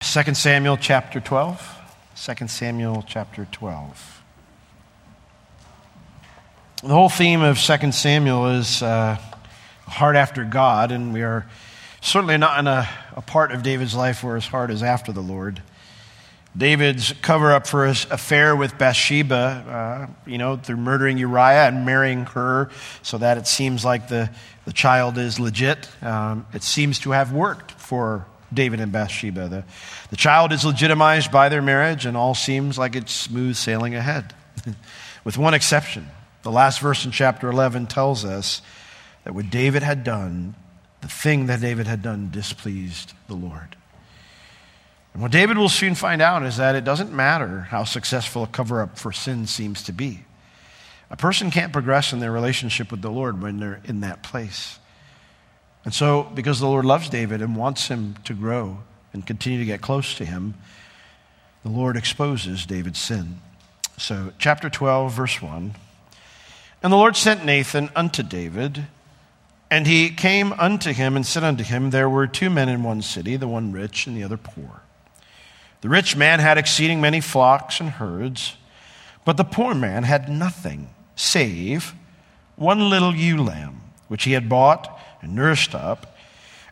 2 Samuel chapter 12. 2 Samuel chapter 12. The whole theme of 2 Samuel is uh, heart after God, and we are certainly not in a, a part of David's life where his heart is after the Lord. David's cover up for his affair with Bathsheba, uh, you know, through murdering Uriah and marrying her so that it seems like the, the child is legit. Um, it seems to have worked for David and Bathsheba. The, the child is legitimized by their marriage, and all seems like it's smooth sailing ahead. with one exception. The last verse in chapter 11 tells us that what David had done, the thing that David had done, displeased the Lord. And what David will soon find out is that it doesn't matter how successful a cover up for sin seems to be. A person can't progress in their relationship with the Lord when they're in that place. And so, because the Lord loves David and wants him to grow and continue to get close to him, the Lord exposes David's sin. So, chapter 12, verse 1. And the Lord sent Nathan unto David, and he came unto him and said unto him, There were two men in one city, the one rich and the other poor. The rich man had exceeding many flocks and herds, but the poor man had nothing save one little ewe lamb, which he had bought and nursed up,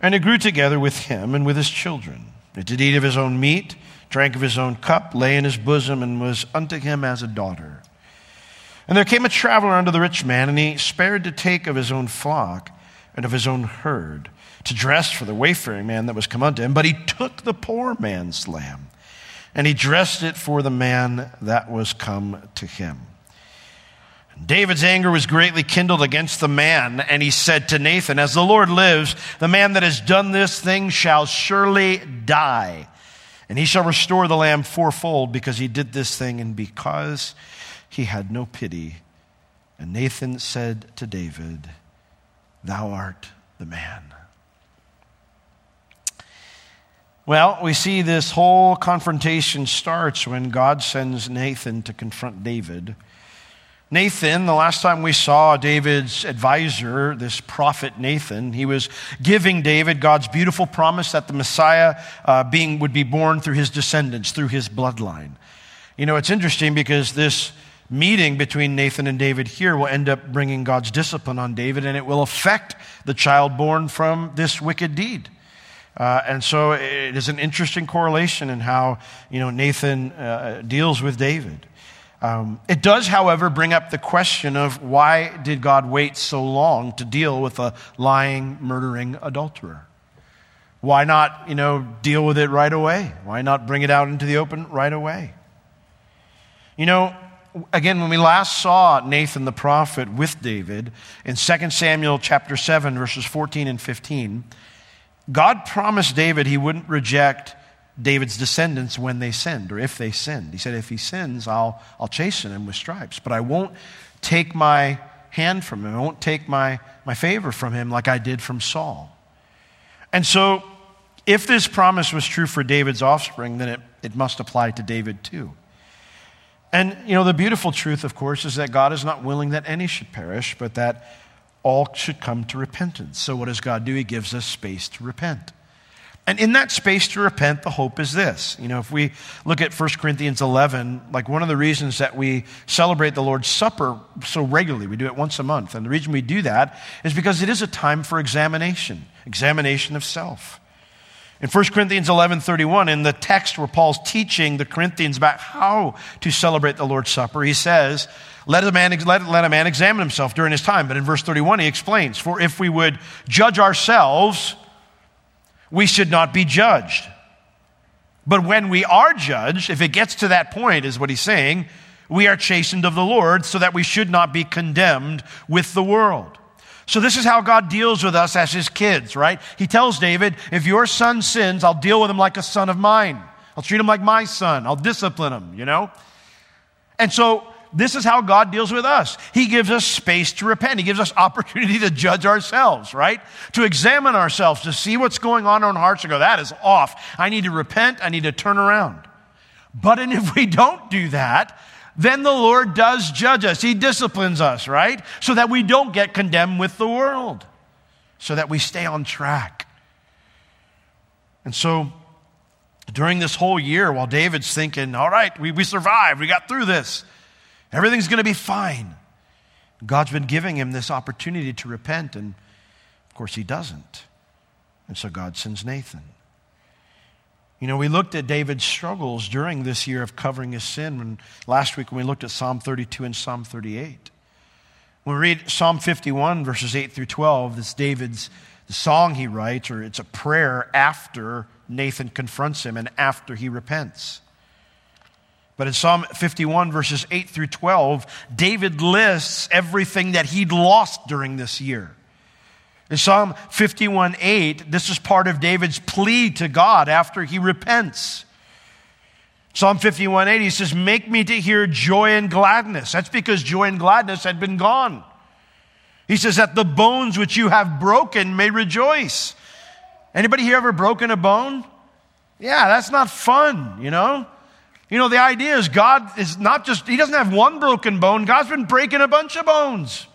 and it grew together with him and with his children. It did eat of his own meat, drank of his own cup, lay in his bosom, and was unto him as a daughter. And there came a traveler unto the rich man, and he spared to take of his own flock and of his own herd, to dress for the wayfaring man that was come unto him. But he took the poor man's lamb and he dressed it for the man that was come to him. David's anger was greatly kindled against the man, and he said to Nathan, As the Lord lives, the man that has done this thing shall surely die. And he shall restore the lamb fourfold because he did this thing and because he had no pity. And Nathan said to David, Thou art the man. Well, we see this whole confrontation starts when God sends Nathan to confront David. Nathan, the last time we saw David's advisor, this prophet Nathan, he was giving David God's beautiful promise that the Messiah uh, being, would be born through his descendants, through his bloodline. You know, it's interesting because this meeting between Nathan and David here will end up bringing God's discipline on David, and it will affect the child born from this wicked deed. Uh, and so it is an interesting correlation in how you know, Nathan uh, deals with David. Um, it does, however, bring up the question of why did God wait so long to deal with a lying, murdering adulterer? Why not, you know, deal with it right away? Why not bring it out into the open right away? You know, again, when we last saw Nathan the prophet with David in 2 Samuel chapter 7, verses 14 and 15, God promised David he wouldn't reject David's descendants when they sinned or if they sinned. He said, if he sins, I'll, I'll chasten him with stripes, but I won't take my hand from him. I won't take my, my favor from him like I did from Saul. And so, if this promise was true for David's offspring, then it, it must apply to David too. And, you know, the beautiful truth, of course, is that God is not willing that any should perish, but that all should come to repentance. So, what does God do? He gives us space to repent. And in that space to repent, the hope is this. You know, if we look at 1 Corinthians 11, like one of the reasons that we celebrate the Lord's Supper so regularly, we do it once a month. And the reason we do that is because it is a time for examination, examination of self. In 1 Corinthians 11 31, in the text where Paul's teaching the Corinthians about how to celebrate the Lord's Supper, he says, let a, man, let, let a man examine himself during his time. But in verse 31, he explains, For if we would judge ourselves, we should not be judged. But when we are judged, if it gets to that point, is what he's saying, we are chastened of the Lord so that we should not be condemned with the world. So, this is how God deals with us as his kids, right? He tells David, if your son sins, I'll deal with him like a son of mine. I'll treat him like my son. I'll discipline him, you know? And so, this is how God deals with us. He gives us space to repent. He gives us opportunity to judge ourselves, right? To examine ourselves, to see what's going on in our hearts and go, that is off. I need to repent. I need to turn around. But and if we don't do that, then the Lord does judge us. He disciplines us, right? So that we don't get condemned with the world, so that we stay on track. And so, during this whole year while David's thinking, all right, we, we survived, we got through this, everything's going to be fine. God's been giving him this opportunity to repent, and of course, he doesn't. And so God sends Nathan. You know, we looked at David's struggles during this year of covering his sin when, last week when we looked at Psalm 32 and Psalm 38. When we read Psalm 51, verses 8 through 12, this David's the song he writes, or it's a prayer after Nathan confronts him and after he repents. But in Psalm 51, verses 8 through 12, David lists everything that he'd lost during this year. In Psalm 51 8, this is part of David's plea to God after he repents. Psalm 51 8, he says, Make me to hear joy and gladness. That's because joy and gladness had been gone. He says, That the bones which you have broken may rejoice. Anybody here ever broken a bone? Yeah, that's not fun, you know? You know, the idea is God is not just, He doesn't have one broken bone, God's been breaking a bunch of bones.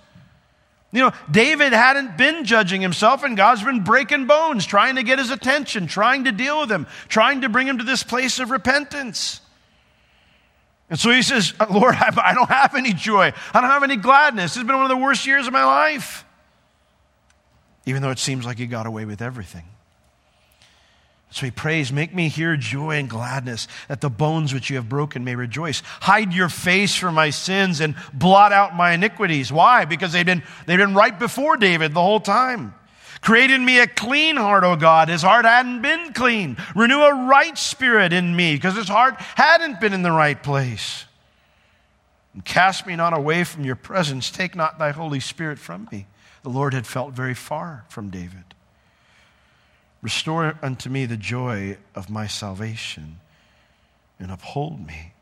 You know, David hadn't been judging himself, and God's been breaking bones, trying to get his attention, trying to deal with him, trying to bring him to this place of repentance. And so he says, uh, Lord, I don't have any joy. I don't have any gladness. This has been one of the worst years of my life. Even though it seems like he got away with everything. So he prays, Make me hear joy and gladness, that the bones which you have broken may rejoice. Hide your face from my sins and blot out my iniquities. Why? Because they've been, they've been right before David the whole time. Create in me a clean heart, O God. His heart hadn't been clean. Renew a right spirit in me, because his heart hadn't been in the right place. And cast me not away from your presence. Take not thy Holy Spirit from me. The Lord had felt very far from David. Restore unto me the joy of my salvation and uphold me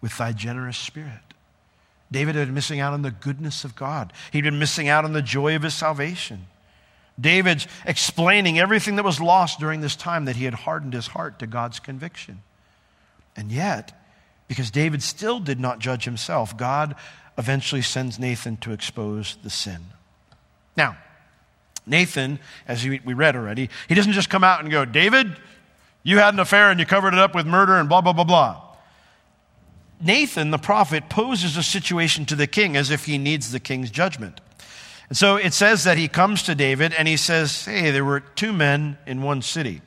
with thy generous spirit. David had been missing out on the goodness of God, he'd been missing out on the joy of his salvation. David's explaining everything that was lost during this time that he had hardened his heart to God's conviction. And yet, because David still did not judge himself, God eventually sends Nathan to expose the sin. Now, Nathan, as we read already, he doesn't just come out and go, David, you had an affair and you covered it up with murder and blah, blah, blah, blah. Nathan, the prophet, poses a situation to the king as if he needs the king's judgment. And so it says that he comes to David and he says, Hey, there were two men in one city,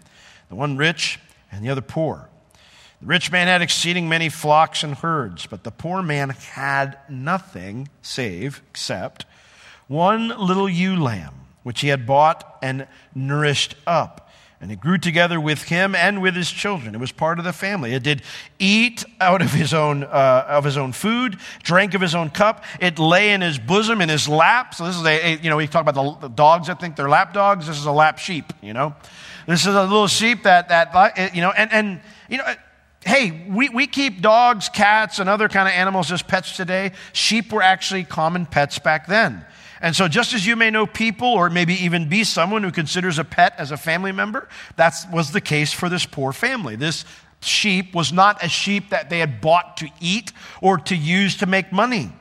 the one rich and the other poor. The rich man had exceeding many flocks and herds, but the poor man had nothing save except one little ewe lamb which he had bought and nourished up. And it grew together with him and with his children. It was part of the family. It did eat out of his own uh, of his own food, drank of his own cup. It lay in his bosom, in his lap. So this is a, a you know we talk about the, the dogs. I think they're lap dogs. This is a lap sheep. You know, this is a little sheep that that you know and and you know hey, we, we keep dogs, cats, and other kind of animals as pets today. Sheep were actually common pets back then. And so, just as you may know people, or maybe even be someone who considers a pet as a family member, that was the case for this poor family. This sheep was not a sheep that they had bought to eat or to use to make money.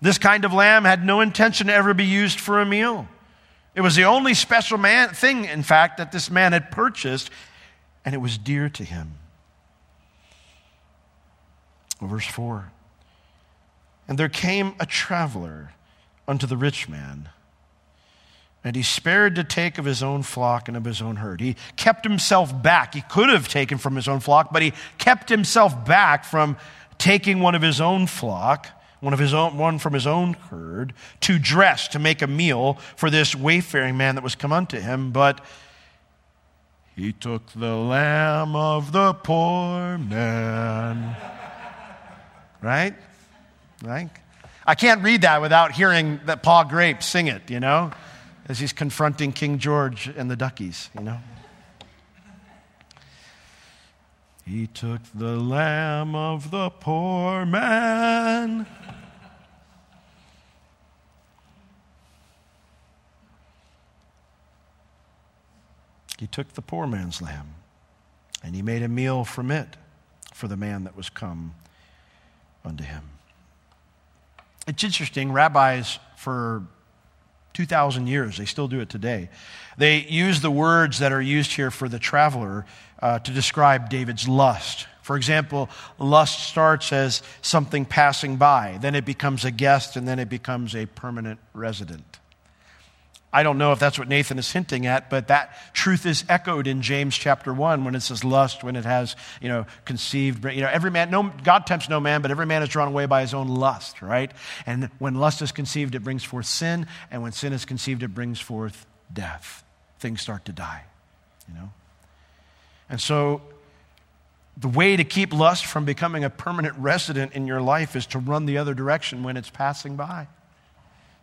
This kind of lamb had no intention to ever be used for a meal. It was the only special man, thing, in fact, that this man had purchased, and it was dear to him. Verse 4 And there came a traveler unto the rich man. And he spared to take of his own flock and of his own herd. He kept himself back. He could have taken from his own flock, but he kept himself back from taking one of his own flock, one of his own, one from his own herd, to dress, to make a meal for this wayfaring man that was come unto him. But he took the lamb of the poor man. right? Right? I can't read that without hearing that Pa Grape sing it, you know, as he's confronting King George and the Duckies, you know. He took the lamb of the poor man. He took the poor man's lamb and he made a meal from it for the man that was come unto him. It's interesting, rabbis for 2,000 years. They still do it today. They use the words that are used here for the traveler uh, to describe David's lust. For example, lust starts as something passing by, then it becomes a guest, and then it becomes a permanent resident. I don't know if that's what Nathan is hinting at, but that truth is echoed in James chapter 1 when it says lust, when it has, you know, conceived. You know, every man, no, God tempts no man, but every man is drawn away by his own lust, right? And when lust is conceived, it brings forth sin. And when sin is conceived, it brings forth death. Things start to die, you know? And so the way to keep lust from becoming a permanent resident in your life is to run the other direction when it's passing by.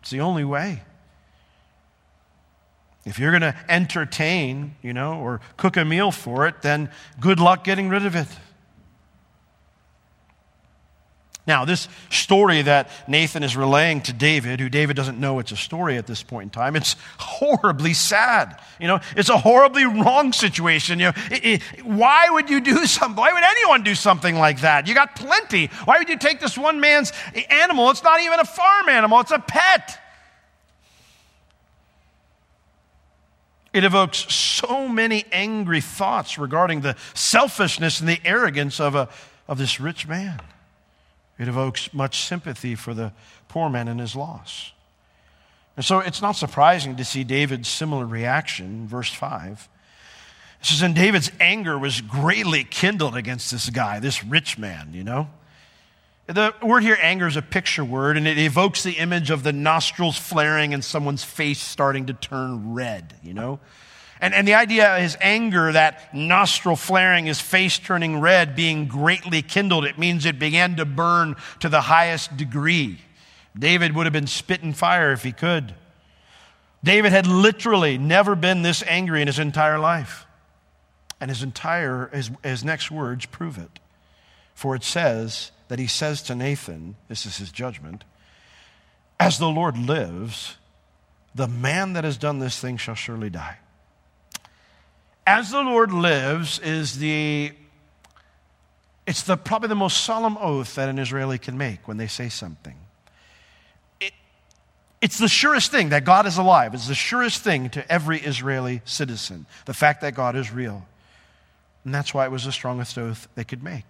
It's the only way. If you're going to entertain, you know, or cook a meal for it, then good luck getting rid of it. Now, this story that Nathan is relaying to David, who David doesn't know it's a story at this point in time, it's horribly sad. You know, it's a horribly wrong situation. You know, it, it, why would you do something? Why would anyone do something like that? You got plenty. Why would you take this one man's animal? It's not even a farm animal, it's a pet. It evokes so many angry thoughts regarding the selfishness and the arrogance of, a, of this rich man. It evokes much sympathy for the poor man and his loss. And so it's not surprising to see David's similar reaction, verse 5. It says, And David's anger was greatly kindled against this guy, this rich man, you know? The word here, anger, is a picture word, and it evokes the image of the nostrils flaring and someone's face starting to turn red, you know? And, and the idea is anger, that nostril flaring, his face turning red, being greatly kindled. It means it began to burn to the highest degree. David would have been spitting fire if he could. David had literally never been this angry in his entire life. And his entire, his, his next words prove it. For it says, that he says to Nathan, this is his judgment, as the Lord lives, the man that has done this thing shall surely die. As the Lord lives is the it's the, probably the most solemn oath that an Israeli can make when they say something. It, it's the surest thing that God is alive. It's the surest thing to every Israeli citizen, the fact that God is real. And that's why it was the strongest oath they could make.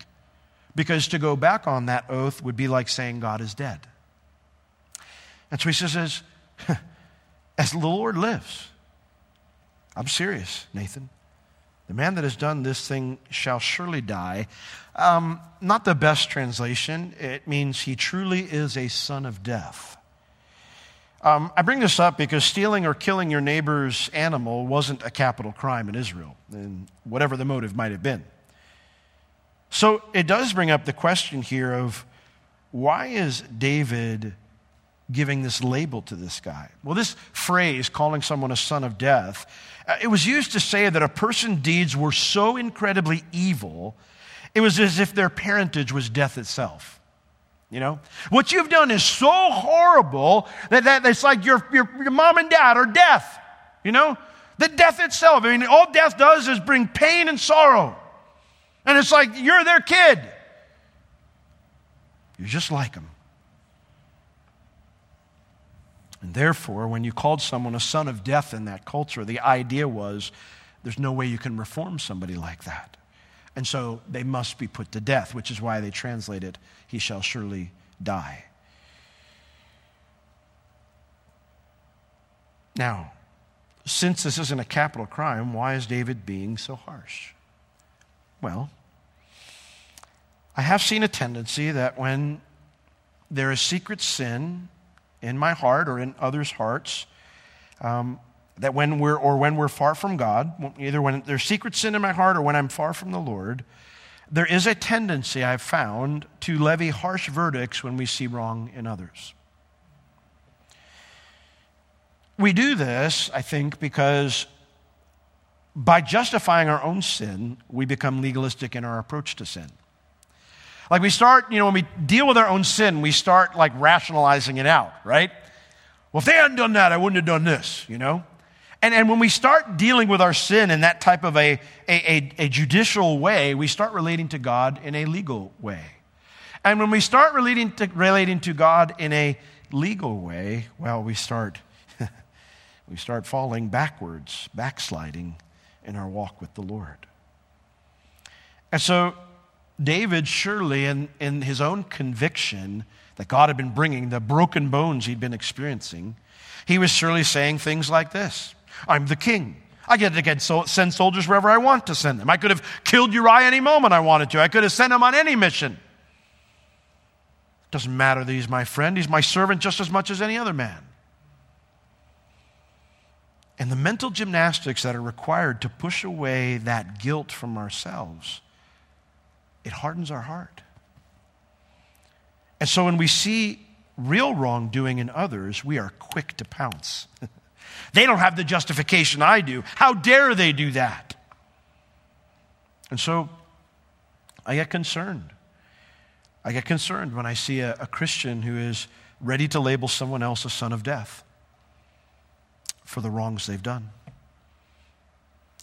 Because to go back on that oath would be like saying God is dead. And so he says, as the Lord lives, I'm serious, Nathan. The man that has done this thing shall surely die. Um, not the best translation. It means he truly is a son of death. Um, I bring this up because stealing or killing your neighbor's animal wasn't a capital crime in Israel, and whatever the motive might have been. So it does bring up the question here of why is David giving this label to this guy? Well, this phrase, calling someone a son of death, uh, it was used to say that a person's deeds were so incredibly evil, it was as if their parentage was death itself. You know? What you've done is so horrible that, that it's like your, your, your mom and dad are death. You know? The death itself. I mean, all death does is bring pain and sorrow. And it's like, you're their kid. You're just like them. And therefore, when you called someone a son of death in that culture, the idea was there's no way you can reform somebody like that. And so they must be put to death, which is why they translate it, he shall surely die. Now, since this isn't a capital crime, why is David being so harsh? Well, I have seen a tendency that when there is secret sin in my heart or in others' hearts, um, that when we're or when we're far from God, either when there's secret sin in my heart or when I'm far from the Lord, there is a tendency I've found to levy harsh verdicts when we see wrong in others. We do this, I think, because by justifying our own sin, we become legalistic in our approach to sin. Like we start, you know, when we deal with our own sin, we start like rationalizing it out, right? Well, if they hadn't done that, I wouldn't have done this, you know? And, and when we start dealing with our sin in that type of a, a, a, a judicial way, we start relating to God in a legal way. And when we start relating to, relating to God in a legal way, well, we start we start falling backwards, backsliding in our walk with the Lord. And so, David, surely in, in his own conviction that God had been bringing, the broken bones he'd been experiencing, he was surely saying things like this I'm the king. I get to send soldiers wherever I want to send them. I could have killed Uriah any moment I wanted to. I could have sent him on any mission. Doesn't matter that he's my friend, he's my servant just as much as any other man. And the mental gymnastics that are required to push away that guilt from ourselves, it hardens our heart. And so when we see real wrongdoing in others, we are quick to pounce. they don't have the justification I do. How dare they do that? And so I get concerned. I get concerned when I see a, a Christian who is ready to label someone else a son of death for the wrongs they've done.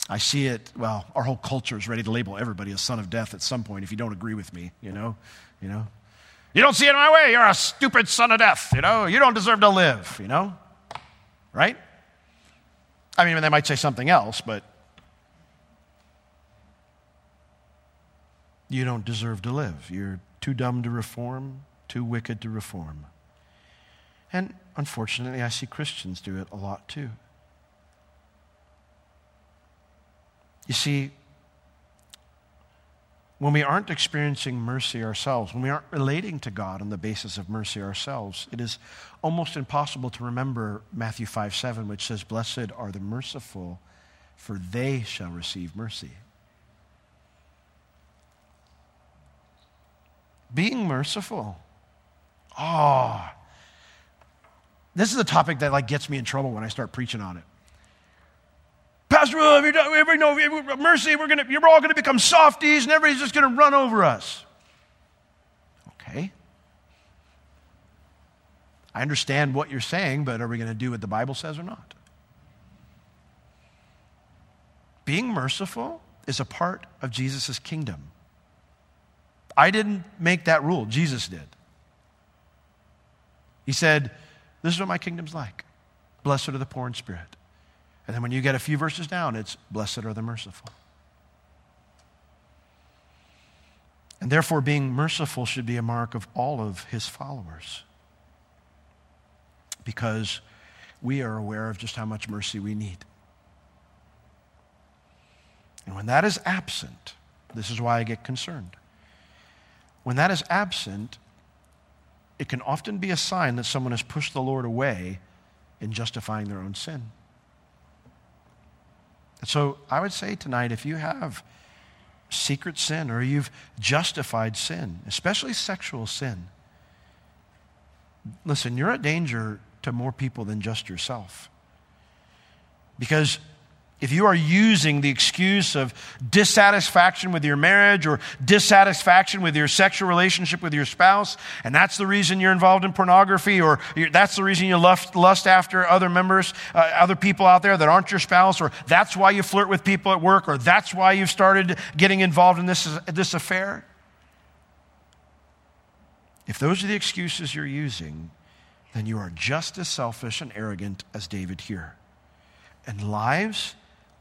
I see it, well, our whole culture is ready to label everybody a son of death at some point if you don't agree with me, you know? You know? You don't see it my way, you're a stupid son of death, you know? You don't deserve to live, you know? Right? I mean, they might say something else, but you don't deserve to live. You're too dumb to reform, too wicked to reform. And unfortunately, I see Christians do it a lot too. You see, when we aren't experiencing mercy ourselves, when we aren't relating to God on the basis of mercy ourselves, it is almost impossible to remember Matthew 5 7, which says, Blessed are the merciful, for they shall receive mercy. Being merciful. Oh, this is a topic that like gets me in trouble when I start preaching on it. Pastor, well, you know, mercy, we're gonna, you're all going to become softies and everybody's just going to run over us. Okay. I understand what you're saying, but are we going to do what the Bible says or not? Being merciful is a part of Jesus' kingdom. I didn't make that rule, Jesus did. He said, This is what my kingdom's like. Blessed are the poor in spirit. And then when you get a few verses down, it's blessed are the merciful. And therefore, being merciful should be a mark of all of his followers. Because we are aware of just how much mercy we need. And when that is absent, this is why I get concerned. When that is absent, it can often be a sign that someone has pushed the Lord away in justifying their own sin. And So I would say tonight if you have secret sin or you've justified sin, especially sexual sin, listen, you're a danger to more people than just yourself. Because if you are using the excuse of dissatisfaction with your marriage or dissatisfaction with your sexual relationship with your spouse, and that's the reason you're involved in pornography, or that's the reason you lust, lust after other members, uh, other people out there that aren't your spouse, or that's why you flirt with people at work, or that's why you've started getting involved in this, this affair. If those are the excuses you're using, then you are just as selfish and arrogant as David here. And lives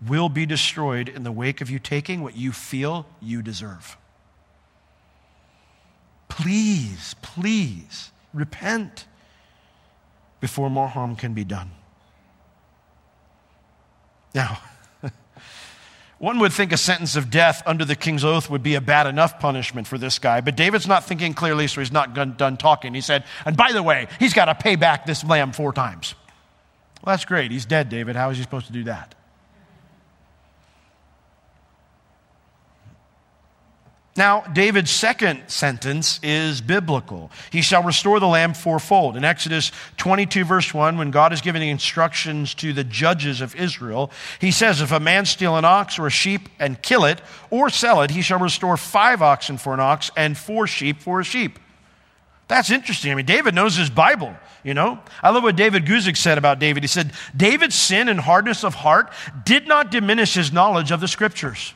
will be destroyed in the wake of you taking what you feel you deserve. Please, please repent before more harm can be done. Now, one would think a sentence of death under the king's oath would be a bad enough punishment for this guy, but David's not thinking clearly, so he's not done talking. He said, and by the way, he's got to pay back this lamb four times. Well, that's great. He's dead, David. How is he supposed to do that? Now, David's second sentence is biblical. He shall restore the lamb fourfold. In Exodus 22, verse 1, when God is giving instructions to the judges of Israel, he says, If a man steal an ox or a sheep and kill it or sell it, he shall restore five oxen for an ox and four sheep for a sheep. That's interesting. I mean, David knows his Bible, you know? I love what David Guzik said about David. He said, David's sin and hardness of heart did not diminish his knowledge of the scriptures.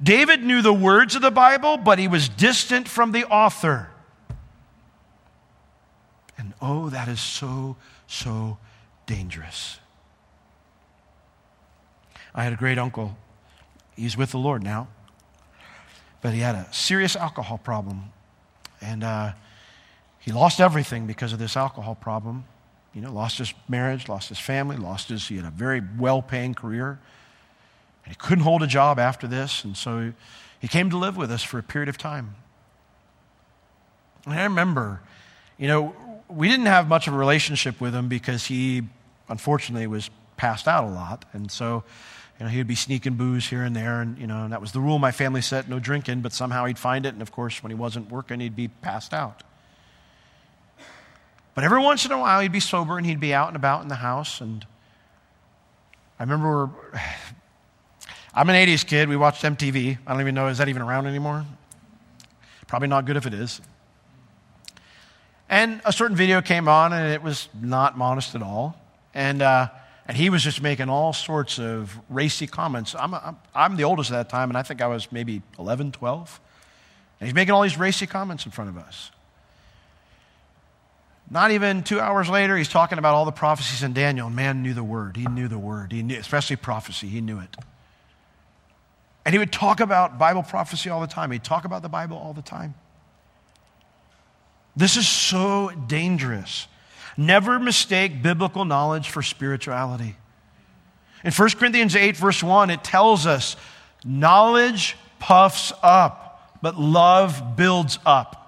David knew the words of the Bible, but he was distant from the author. And oh, that is so, so dangerous. I had a great uncle. He's with the Lord now. But he had a serious alcohol problem. And uh, he lost everything because of this alcohol problem. You know, lost his marriage, lost his family, lost his, he had a very well paying career. And he couldn't hold a job after this. And so he came to live with us for a period of time. And I remember, you know, we didn't have much of a relationship with him because he, unfortunately, was passed out a lot. And so, you know, he would be sneaking booze here and there. And, you know, and that was the rule my family set no drinking, but somehow he'd find it. And of course, when he wasn't working, he'd be passed out. But every once in a while, he'd be sober and he'd be out and about in the house. And I remember I'm an 80s kid. We watched MTV. I don't even know, is that even around anymore? Probably not good if it is. And a certain video came on, and it was not modest at all. And, uh, and he was just making all sorts of racy comments. I'm, I'm, I'm the oldest at that time, and I think I was maybe 11, 12. And he's making all these racy comments in front of us. Not even two hours later, he's talking about all the prophecies in Daniel. Man knew the word. He knew the word. He knew, especially prophecy. He knew it. And he would talk about Bible prophecy all the time. He'd talk about the Bible all the time. This is so dangerous. Never mistake biblical knowledge for spirituality. In 1 Corinthians 8, verse 1, it tells us knowledge puffs up, but love builds up.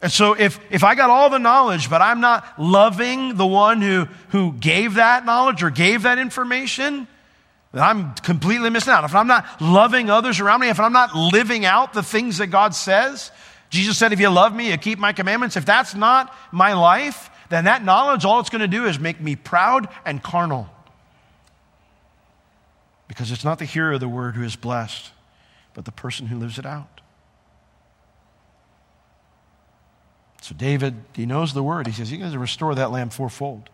And so if, if I got all the knowledge, but I'm not loving the one who, who gave that knowledge or gave that information, I'm completely missing out. If I'm not loving others around me, if I'm not living out the things that God says, Jesus said, if you love me, you keep my commandments. If that's not my life, then that knowledge, all it's going to do is make me proud and carnal. Because it's not the hearer of the word who is blessed, but the person who lives it out. So David, he knows the word. He says, He's going to restore that lamb fourfold.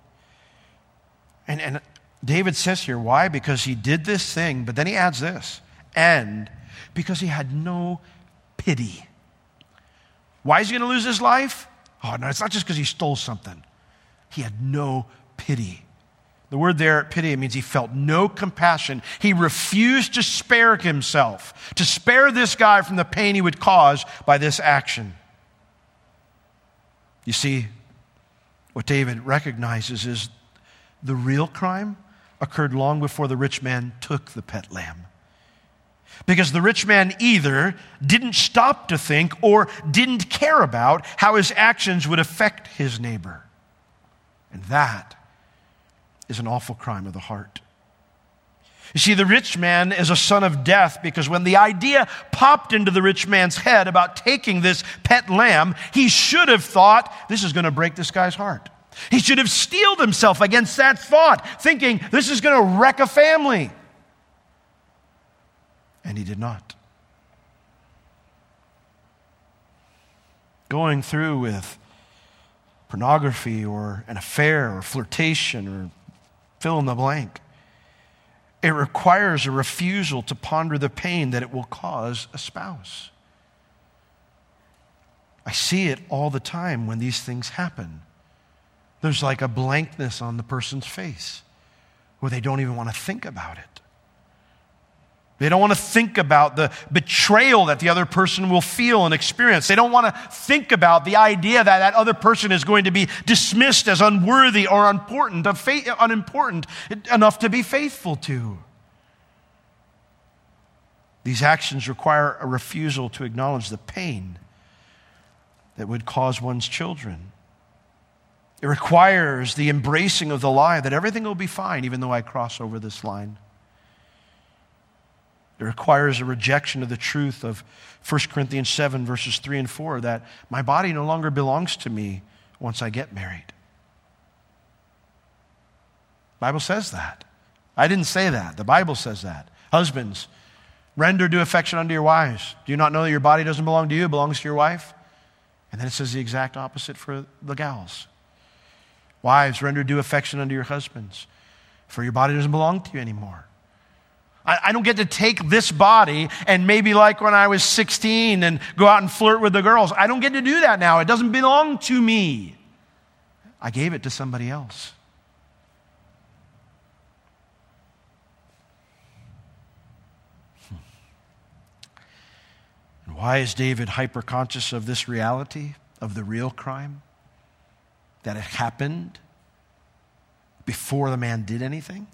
And, and David says here, why? Because he did this thing, but then he adds this, and because he had no pity. Why is he going to lose his life? Oh, no, it's not just because he stole something. He had no pity. The word there, pity, means he felt no compassion. He refused to spare himself, to spare this guy from the pain he would cause by this action. You see, what David recognizes is the real crime occurred long before the rich man took the pet lamb. Because the rich man either didn't stop to think or didn't care about how his actions would affect his neighbor. And that is an awful crime of the heart. You see, the rich man is a son of death because when the idea popped into the rich man's head about taking this pet lamb, he should have thought, this is going to break this guy's heart. He should have steeled himself against that thought, thinking, this is going to wreck a family. And he did not. Going through with pornography or an affair or flirtation or fill in the blank. It requires a refusal to ponder the pain that it will cause a spouse. I see it all the time when these things happen. There's like a blankness on the person's face where they don't even want to think about it. They don't want to think about the betrayal that the other person will feel and experience. They don't want to think about the idea that that other person is going to be dismissed as unworthy or unimportant, unimportant enough to be faithful to. These actions require a refusal to acknowledge the pain that would cause one's children. It requires the embracing of the lie that everything will be fine even though I cross over this line. It requires a rejection of the truth of 1 Corinthians 7, verses 3 and 4, that my body no longer belongs to me once I get married. The Bible says that. I didn't say that. The Bible says that. Husbands, render due affection unto your wives. Do you not know that your body doesn't belong to you, it belongs to your wife? And then it says the exact opposite for the gals. Wives, render due affection unto your husbands, for your body doesn't belong to you anymore. I, I don't get to take this body and maybe like when I was 16 and go out and flirt with the girls. I don't get to do that now. It doesn't belong to me. I gave it to somebody else. Hmm. Why is David hyper conscious of this reality, of the real crime? That it happened before the man did anything?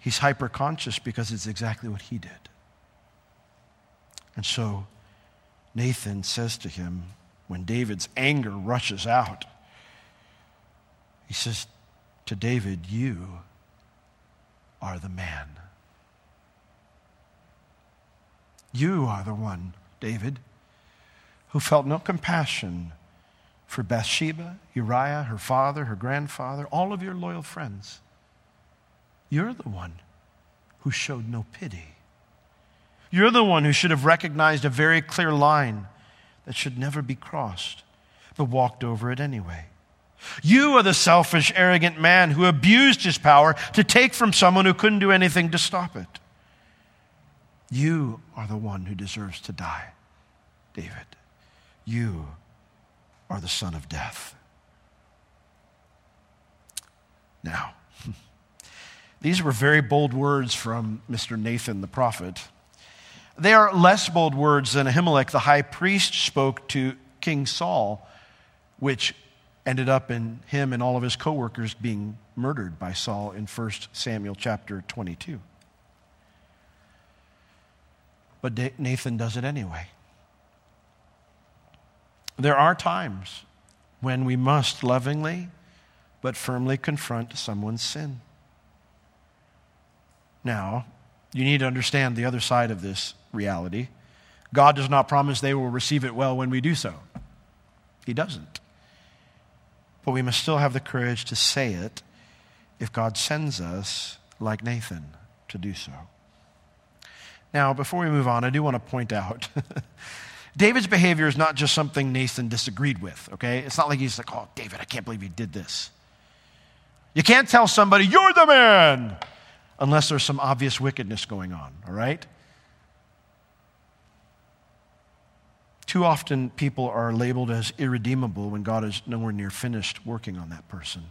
He's hyper conscious because it's exactly what he did. And so Nathan says to him, when David's anger rushes out, he says to David, You are the man. You are the one, David, who felt no compassion for Bathsheba, Uriah, her father, her grandfather, all of your loyal friends. You're the one who showed no pity. You're the one who should have recognized a very clear line that should never be crossed, but walked over it anyway. You are the selfish, arrogant man who abused his power to take from someone who couldn't do anything to stop it. You are the one who deserves to die, David. You are the son of death. Now, these were very bold words from Mr. Nathan the prophet. They are less bold words than Ahimelech the high priest spoke to King Saul, which ended up in him and all of his co-workers being murdered by Saul in 1 Samuel chapter 22. But Nathan does it anyway. There are times when we must lovingly but firmly confront someone's sin. Now, you need to understand the other side of this reality. God does not promise they will receive it well when we do so. He doesn't. But we must still have the courage to say it if God sends us, like Nathan, to do so. Now, before we move on, I do want to point out David's behavior is not just something Nathan disagreed with, okay? It's not like he's like, oh, David, I can't believe you did this. You can't tell somebody, you're the man, unless there's some obvious wickedness going on, all right? Too often, people are labeled as irredeemable when God is nowhere near finished working on that person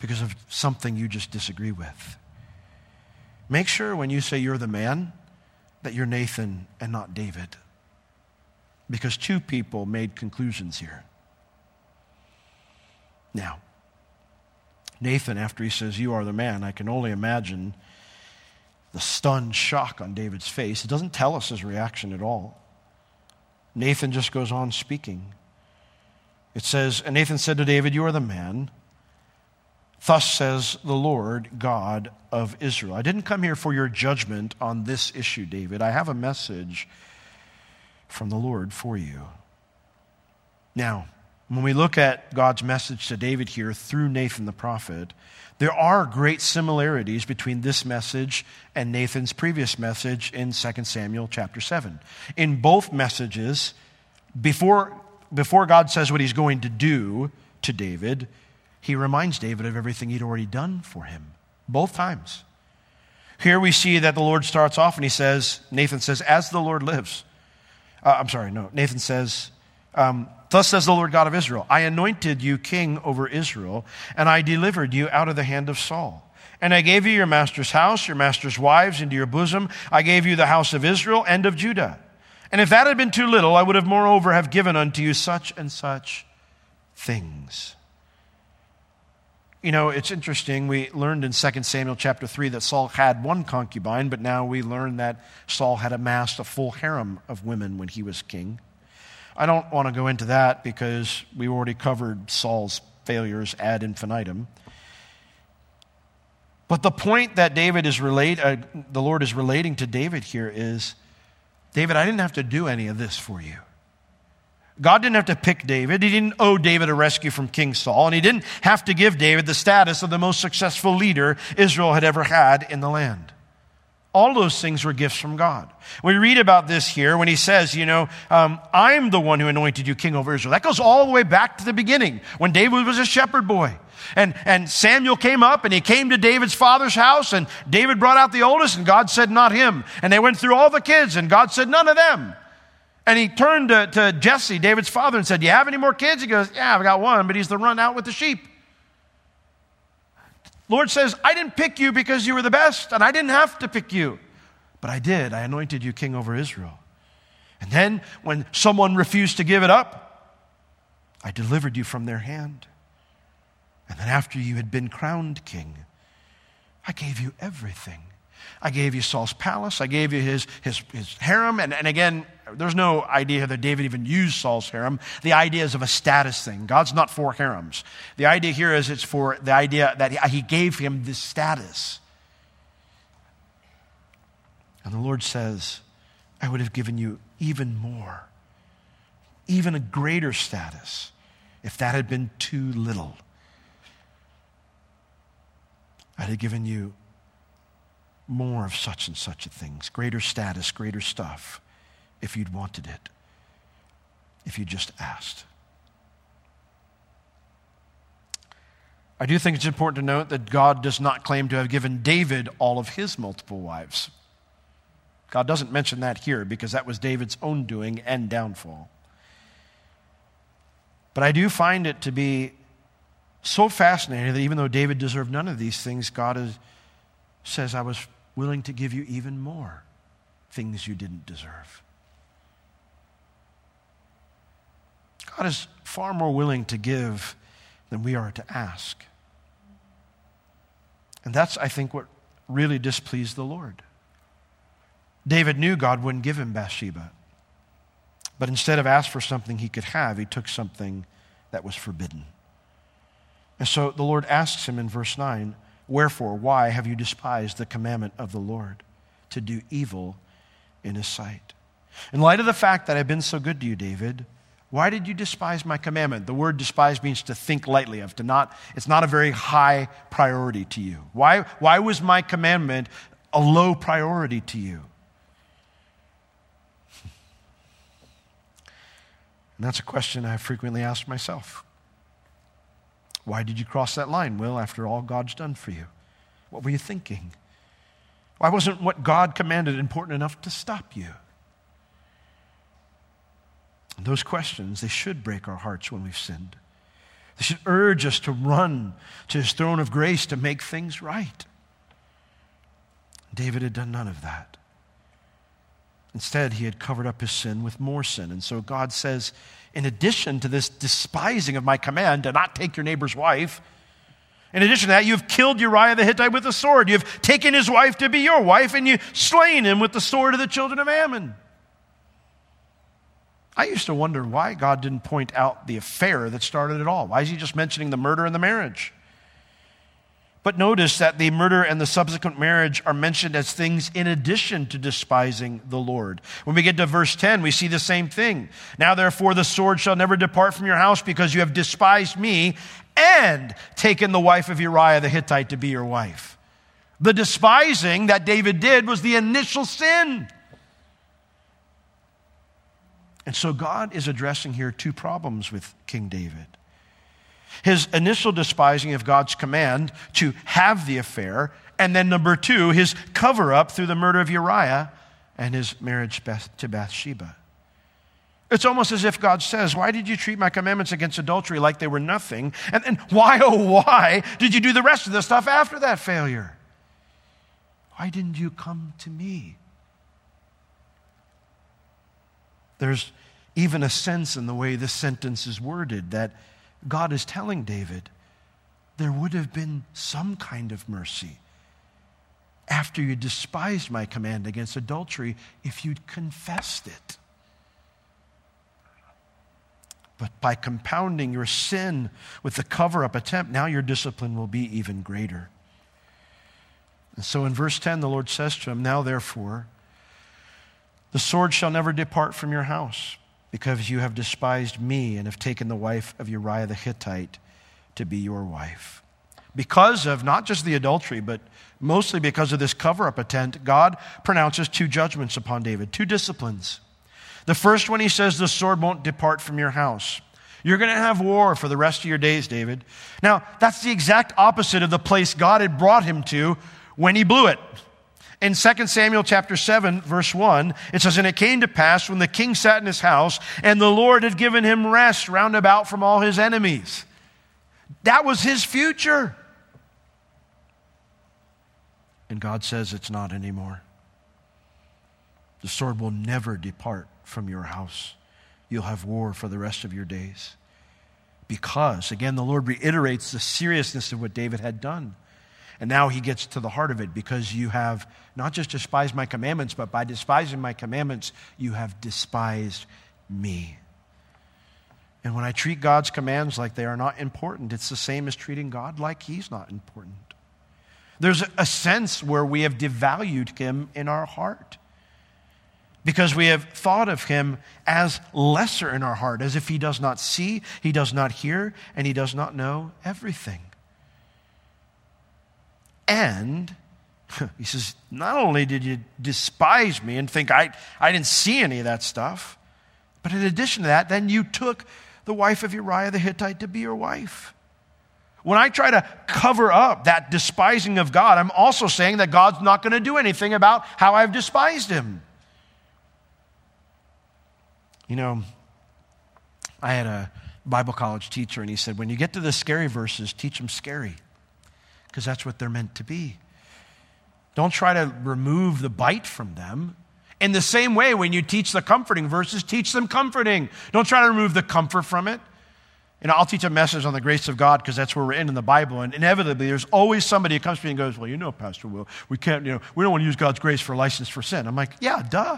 because of something you just disagree with. Make sure when you say you're the man that you're Nathan and not David because two people made conclusions here. Now, Nathan, after he says, You are the man, I can only imagine the stunned shock on David's face. It doesn't tell us his reaction at all. Nathan just goes on speaking. It says, And Nathan said to David, You are the man. Thus says the Lord God of Israel. I didn't come here for your judgment on this issue, David. I have a message from the Lord for you. Now, when we look at God's message to David here through Nathan the prophet, there are great similarities between this message and Nathan's previous message in 2 Samuel chapter 7. In both messages, before, before God says what he's going to do to David, he reminds David of everything he'd already done for him, both times. Here we see that the Lord starts off and he says, Nathan says, As the Lord lives. Uh, I'm sorry, no. Nathan says, um, Thus says the Lord God of Israel I anointed you king over Israel, and I delivered you out of the hand of Saul. And I gave you your master's house, your master's wives into your bosom. I gave you the house of Israel and of Judah. And if that had been too little, I would have moreover have given unto you such and such things. You know, it's interesting. We learned in 2 Samuel chapter 3 that Saul had one concubine, but now we learn that Saul had amassed a full harem of women when he was king. I don't want to go into that because we already covered Saul's failures ad infinitum. But the point that David is relate, uh, the Lord is relating to David here is, David, I didn't have to do any of this for you. God didn't have to pick David. He didn't owe David a rescue from King Saul, and he didn't have to give David the status of the most successful leader Israel had ever had in the land. All those things were gifts from God. We read about this here when he says, you know, um, I'm the one who anointed you king over Israel. That goes all the way back to the beginning when David was a shepherd boy. And, and Samuel came up and he came to David's father's house and David brought out the oldest and God said, not him. And they went through all the kids and God said, none of them. And he turned to, to Jesse, David's father, and said, Do you have any more kids? He goes, Yeah, I've got one, but he's the run out with the sheep. Lord says, I didn't pick you because you were the best, and I didn't have to pick you. But I did. I anointed you king over Israel. And then when someone refused to give it up, I delivered you from their hand. And then after you had been crowned king, I gave you everything. I gave you Saul's palace. I gave you his, his, his harem. And, and again, there's no idea that David even used Saul's harem. The idea is of a status thing. God's not for harems. The idea here is it's for the idea that he gave him this status. And the Lord says, I would have given you even more, even a greater status, if that had been too little. I'd have given you more of such and such a things, greater status, greater stuff, if you'd wanted it, if you just asked. I do think it's important to note that God does not claim to have given David all of his multiple wives. God doesn't mention that here because that was David's own doing and downfall. But I do find it to be so fascinating that even though David deserved none of these things, God is, says, I was willing to give you even more things you didn't deserve. God is far more willing to give than we are to ask. And that's, I think, what really displeased the Lord. David knew God wouldn't give him Bathsheba. But instead of ask for something he could have, he took something that was forbidden. And so the Lord asks him in verse 9, Wherefore, why have you despised the commandment of the Lord to do evil in his sight? In light of the fact that I've been so good to you, David, why did you despise my commandment? The word despise means to think lightly of, to not, it's not a very high priority to you. Why, why was my commandment a low priority to you? And that's a question I frequently ask myself. Why did you cross that line, Will, after all God's done for you? What were you thinking? Why wasn't what God commanded important enough to stop you? those questions, they should break our hearts when we've sinned. They should urge us to run to his throne of grace to make things right. David had done none of that. Instead, he had covered up his sin with more sin. And so God says, in addition to this despising of my command to not take your neighbor's wife, in addition to that, you've killed Uriah the Hittite with a sword. You've taken his wife to be your wife, and you've slain him with the sword of the children of Ammon. I used to wonder why God didn't point out the affair that started it all. Why is he just mentioning the murder and the marriage? But notice that the murder and the subsequent marriage are mentioned as things in addition to despising the Lord. When we get to verse 10, we see the same thing. Now, therefore, the sword shall never depart from your house because you have despised me and taken the wife of Uriah the Hittite to be your wife. The despising that David did was the initial sin. And so God is addressing here two problems with King David his initial despising of God's command to have the affair, and then number two, his cover up through the murder of Uriah and his marriage to Bathsheba. It's almost as if God says, Why did you treat my commandments against adultery like they were nothing? And, and why, oh, why did you do the rest of the stuff after that failure? Why didn't you come to me? There's even a sense in the way this sentence is worded that God is telling David, there would have been some kind of mercy after you despised my command against adultery if you'd confessed it. But by compounding your sin with the cover up attempt, now your discipline will be even greater. And so in verse 10, the Lord says to him, Now therefore, the sword shall never depart from your house because you have despised me and have taken the wife of Uriah the Hittite to be your wife. Because of not just the adultery, but mostly because of this cover up attempt, God pronounces two judgments upon David, two disciplines. The first one, he says, the sword won't depart from your house. You're going to have war for the rest of your days, David. Now, that's the exact opposite of the place God had brought him to when he blew it. In 2 Samuel chapter 7, verse 1, it says, And it came to pass when the king sat in his house, and the Lord had given him rest round about from all his enemies. That was his future. And God says it's not anymore. The sword will never depart from your house. You'll have war for the rest of your days. Because, again, the Lord reiterates the seriousness of what David had done. And now he gets to the heart of it because you have not just despised my commandments, but by despising my commandments, you have despised me. And when I treat God's commands like they are not important, it's the same as treating God like he's not important. There's a sense where we have devalued him in our heart because we have thought of him as lesser in our heart, as if he does not see, he does not hear, and he does not know everything. And he says, Not only did you despise me and think I, I didn't see any of that stuff, but in addition to that, then you took the wife of Uriah the Hittite to be your wife. When I try to cover up that despising of God, I'm also saying that God's not going to do anything about how I've despised him. You know, I had a Bible college teacher, and he said, when you get to the scary verses, teach them scary, because that's what they're meant to be. Don't try to remove the bite from them. In the same way, when you teach the comforting verses, teach them comforting. Don't try to remove the comfort from it. Know, I'll teach a message on the grace of God because that's where we're in in the Bible. And inevitably, there's always somebody who comes to me and goes, Well, you know, Pastor Will, we can't, you know, we don't want to use God's grace for license for sin. I'm like, Yeah, duh.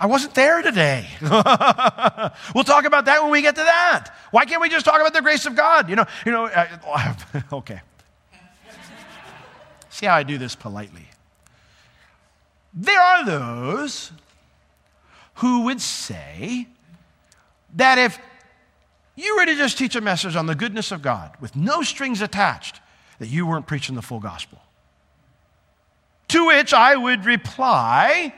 I wasn't there today. we'll talk about that when we get to that. Why can't we just talk about the grace of God? You know, you know, uh, okay. See how I do this politely. There are those who would say that if you were to just teach a message on the goodness of God with no strings attached, that you weren't preaching the full gospel. To which I would reply,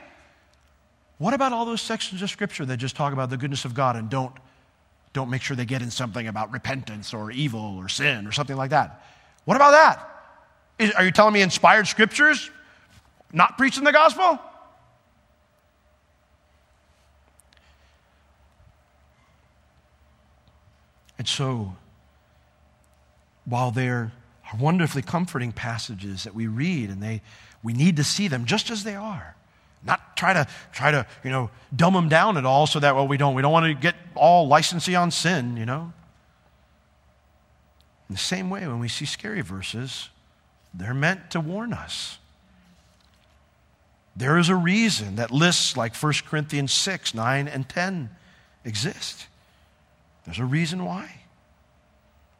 what about all those sections of scripture that just talk about the goodness of God and don't, don't make sure they get in something about repentance or evil or sin or something like that? What about that? Is, are you telling me inspired scriptures not preaching the gospel? And so, while there are wonderfully comforting passages that we read and they, we need to see them just as they are, not try to try to you know dumb them down at all so that well we don't we don't want to get all licensee on sin you know in the same way when we see scary verses they're meant to warn us there is a reason that lists like 1 Corinthians 6, 9, and 10 exist. There's a reason why.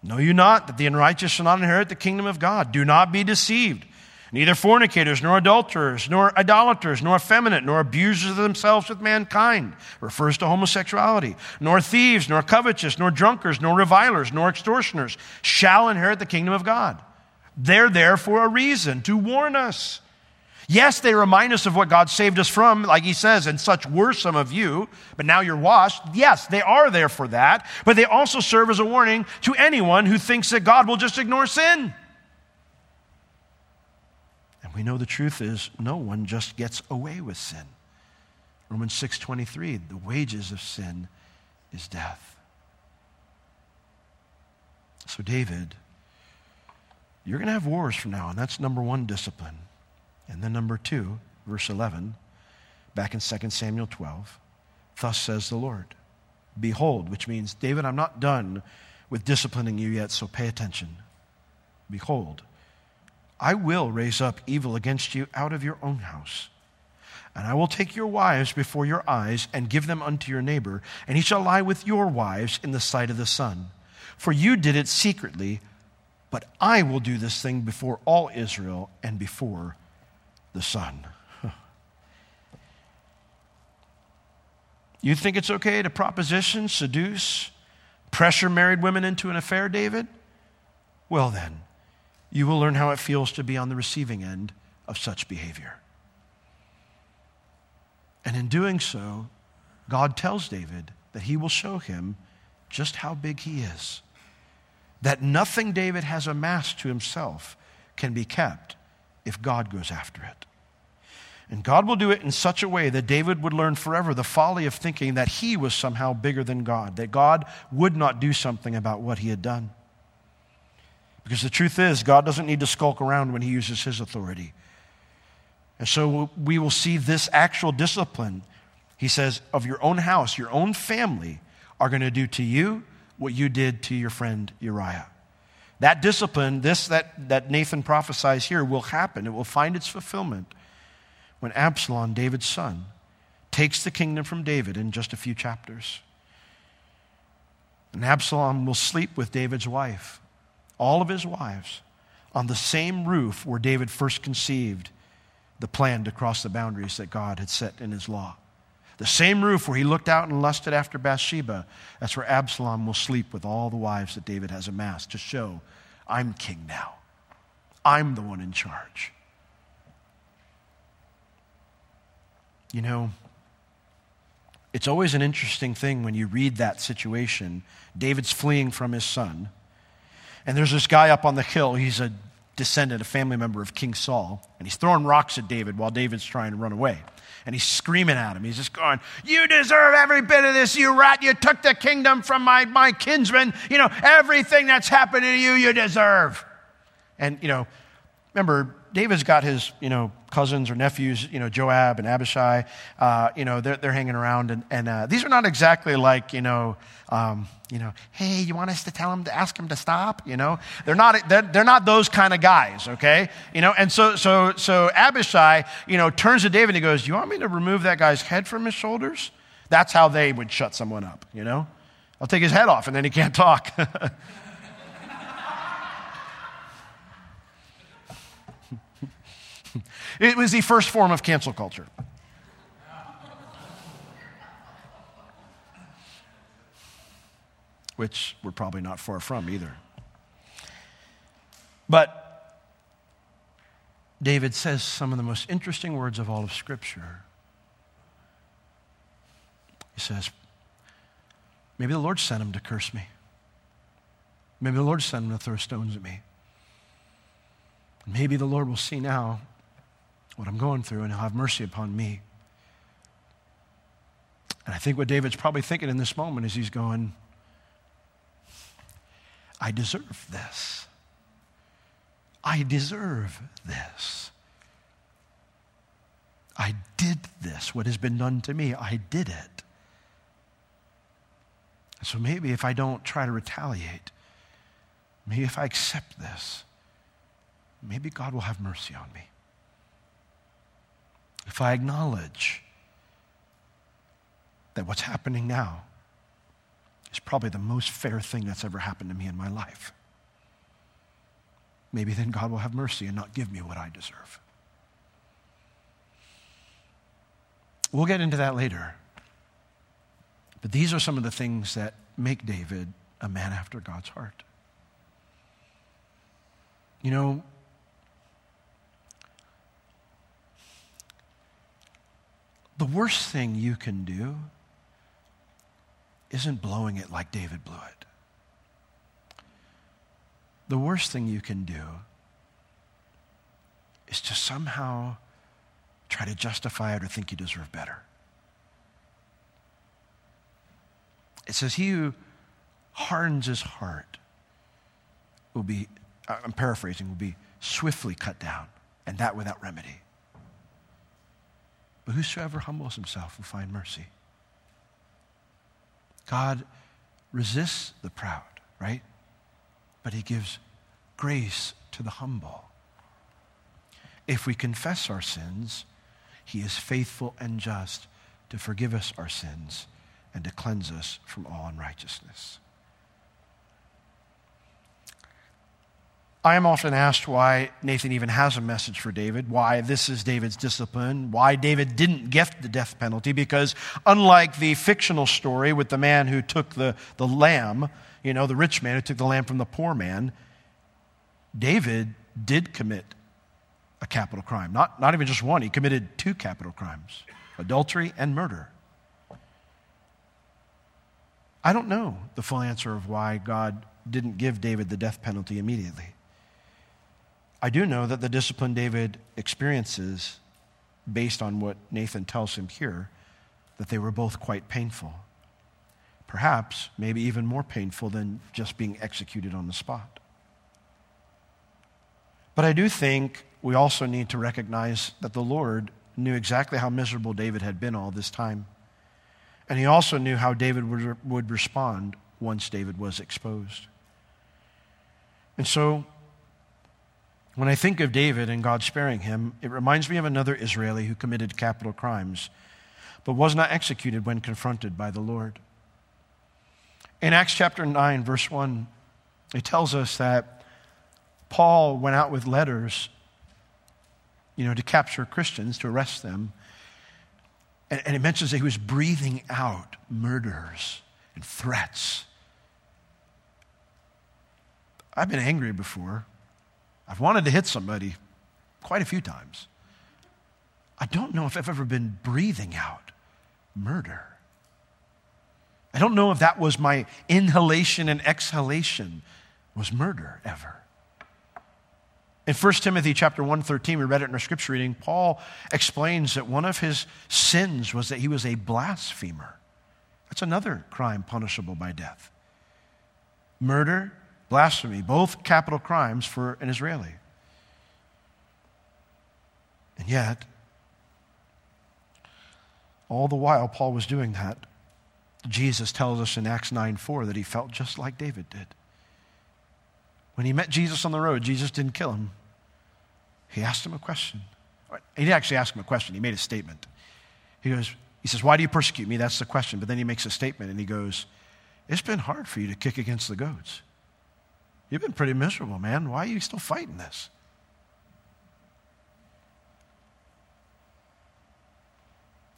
Know you not that the unrighteous shall not inherit the kingdom of God? Do not be deceived. Neither fornicators, nor adulterers, nor idolaters, nor effeminate, nor abusers of themselves with mankind, refers to homosexuality, nor thieves, nor covetous, nor drunkards, nor revilers, nor extortioners shall inherit the kingdom of God. They're there for a reason, to warn us. Yes, they remind us of what God saved us from, like he says, and such were some of you, but now you're washed. Yes, they are there for that, but they also serve as a warning to anyone who thinks that God will just ignore sin. And we know the truth is no one just gets away with sin. Romans 6:23, the wages of sin is death. So David, you're going to have wars from now on. That's number 1 discipline. And then number two, verse 11, back in 2 Samuel 12, thus says the Lord. Behold, which means, David, I'm not done with disciplining you yet, so pay attention. Behold, I will raise up evil against you out of your own house. And I will take your wives before your eyes and give them unto your neighbor, and he shall lie with your wives in the sight of the sun. For you did it secretly, but I will do this thing before all Israel and before the sun. You think it's okay to proposition, seduce, pressure married women into an affair, David? Well, then, you will learn how it feels to be on the receiving end of such behavior. And in doing so, God tells David that he will show him just how big he is. That nothing David has amassed to himself can be kept if God goes after it. And God will do it in such a way that David would learn forever the folly of thinking that he was somehow bigger than God, that God would not do something about what he had done. Because the truth is, God doesn't need to skulk around when he uses his authority. And so we will see this actual discipline. He says, of your own house, your own family are going to do to you what you did to your friend Uriah. That discipline, this that, that Nathan prophesies here, will happen. It will find its fulfillment when Absalom, David's son, takes the kingdom from David in just a few chapters. And Absalom will sleep with David's wife, all of his wives, on the same roof where David first conceived the plan to cross the boundaries that God had set in his law. The same roof where he looked out and lusted after Bathsheba, that's where Absalom will sleep with all the wives that David has amassed to show I'm king now. I'm the one in charge. You know, it's always an interesting thing when you read that situation. David's fleeing from his son, and there's this guy up on the hill. He's a descendant, a family member of King Saul, and he's throwing rocks at David while David's trying to run away. And he's screaming at him. He's just going, You deserve every bit of this, you rat. You took the kingdom from my, my kinsman. You know, everything that's happened to you, you deserve. And, you know, remember, David's got his, you know, cousins or nephews, you know, Joab and Abishai, uh, you know, they're, they're hanging around. And, and uh, these are not exactly like, you know, um, you know, hey, you want us to tell him to ask him to stop? You know, they're not, they're, they're not those kind of guys, okay? You know, and so, so, so Abishai, you know, turns to David and he goes, Do you want me to remove that guy's head from his shoulders? That's how they would shut someone up, you know? I'll take his head off and then he can't talk. It was the first form of cancel culture. Which we're probably not far from either. But David says some of the most interesting words of all of Scripture. He says, Maybe the Lord sent him to curse me. Maybe the Lord sent him to throw stones at me. Maybe the Lord will see now what I'm going through, and He'll have mercy upon me. And I think what David's probably thinking in this moment is he's going, I deserve this. I deserve this. I did this. What has been done to me, I did it. So maybe if I don't try to retaliate, maybe if I accept this, maybe God will have mercy on me if I acknowledge that what's happening now is probably the most fair thing that's ever happened to me in my life, maybe then God will have mercy and not give me what I deserve. We'll get into that later. But these are some of the things that make David a man after God's heart. You know, The worst thing you can do isn't blowing it like David blew it. The worst thing you can do is to somehow try to justify it or think you deserve better. It says, He who hardens his heart will be, I'm paraphrasing, will be swiftly cut down, and that without remedy. But whosoever humbles himself will find mercy. God resists the proud, right? But he gives grace to the humble. If we confess our sins, he is faithful and just to forgive us our sins and to cleanse us from all unrighteousness. I am often asked why Nathan even has a message for David, why this is David's discipline, why David didn't get the death penalty, because unlike the fictional story with the man who took the, the lamb, you know, the rich man who took the lamb from the poor man, David did commit a capital crime. Not, not even just one, he committed two capital crimes adultery and murder. I don't know the full answer of why God didn't give David the death penalty immediately. I do know that the discipline David experiences, based on what Nathan tells him here, that they were both quite painful. Perhaps, maybe even more painful than just being executed on the spot. But I do think we also need to recognize that the Lord knew exactly how miserable David had been all this time. And he also knew how David would, would respond once David was exposed. And so, when I think of David and God sparing him, it reminds me of another Israeli who committed capital crimes, but was not executed when confronted by the Lord. In Acts chapter 9, verse 1, it tells us that Paul went out with letters, you know, to capture Christians, to arrest them. And, and it mentions that he was breathing out murders and threats. I've been angry before. I've wanted to hit somebody quite a few times. I don't know if I've ever been breathing out murder. I don't know if that was my inhalation and exhalation was murder ever. In 1 Timothy chapter 1:13, we read it in our scripture reading, Paul explains that one of his sins was that he was a blasphemer. That's another crime punishable by death. Murder, blasphemy, both capital crimes for an Israeli. And yet, all the while Paul was doing that, Jesus tells us in Acts 9 4 that he felt just like David did. When he met Jesus on the road, Jesus didn't kill him. He asked him a question. He didn't actually ask him a question, he made a statement. He goes, he says, Why do you persecute me? That's the question. But then he makes a statement and he goes, It's been hard for you to kick against the goats. You've been pretty miserable, man. Why are you still fighting this?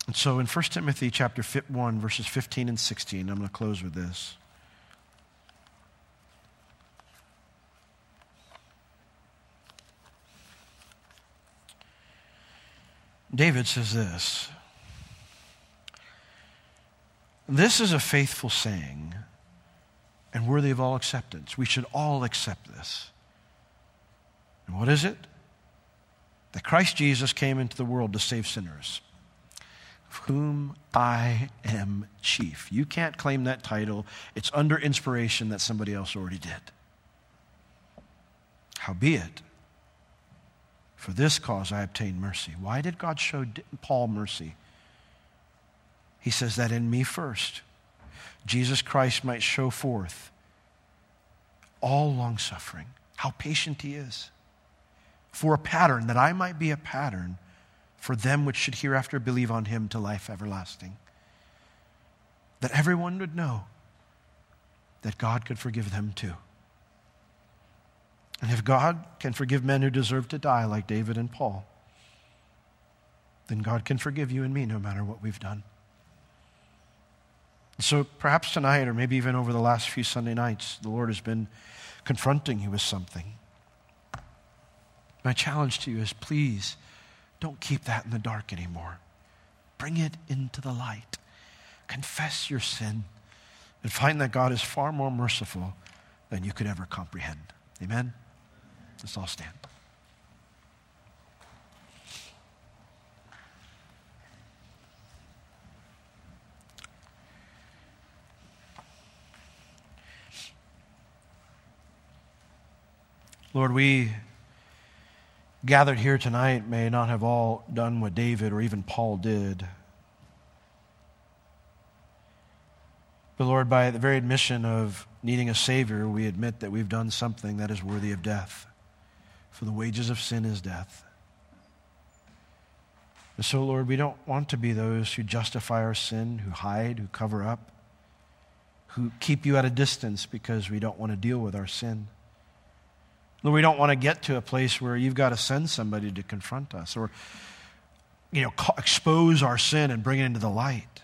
And so in 1 Timothy chapter 1, verses 15 and 16, I'm going to close with this. David says this This is a faithful saying and worthy of all acceptance. We should all accept this. And what is it? That Christ Jesus came into the world to save sinners, of whom I am chief. You can't claim that title, it's under inspiration that somebody else already did. Howbeit, for this cause I obtained mercy. Why did God show Paul mercy? He says that in me first, Jesus Christ might show forth all long suffering, how patient he is, for a pattern, that I might be a pattern for them which should hereafter believe on him to life everlasting. That everyone would know that God could forgive them too. And if God can forgive men who deserve to die, like David and Paul, then God can forgive you and me no matter what we've done. So perhaps tonight, or maybe even over the last few Sunday nights, the Lord has been confronting you with something. My challenge to you is please don't keep that in the dark anymore. Bring it into the light. Confess your sin and find that God is far more merciful than you could ever comprehend. Amen? Let's all stand. Lord, we gathered here tonight may not have all done what David or even Paul did. But Lord, by the very admission of needing a Savior, we admit that we've done something that is worthy of death for the wages of sin is death. And so, Lord, we don't want to be those who justify our sin, who hide, who cover up, who keep you at a distance because we don't want to deal with our sin. We don't want to get to a place where you've got to send somebody to confront us or, you know, expose our sin and bring it into the light.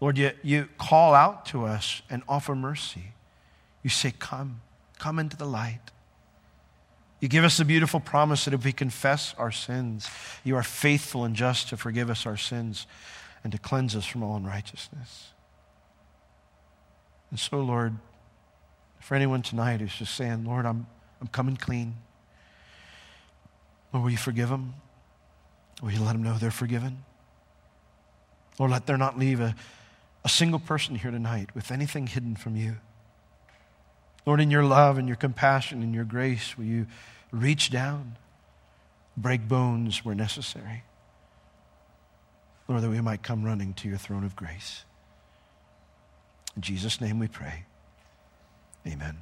Lord, you, you call out to us and offer mercy. You say, Come, come into the light. You give us the beautiful promise that if we confess our sins, you are faithful and just to forgive us our sins and to cleanse us from all unrighteousness. And so, Lord, for anyone tonight who's just saying, Lord, I'm, I'm coming clean. Lord, will you forgive them? Will you let them know they're forgiven? Lord, let there not leave a, a single person here tonight with anything hidden from you. Lord, in your love and your compassion and your grace, will you reach down, break bones where necessary? Lord, that we might come running to your throne of grace. In Jesus' name we pray. Amen.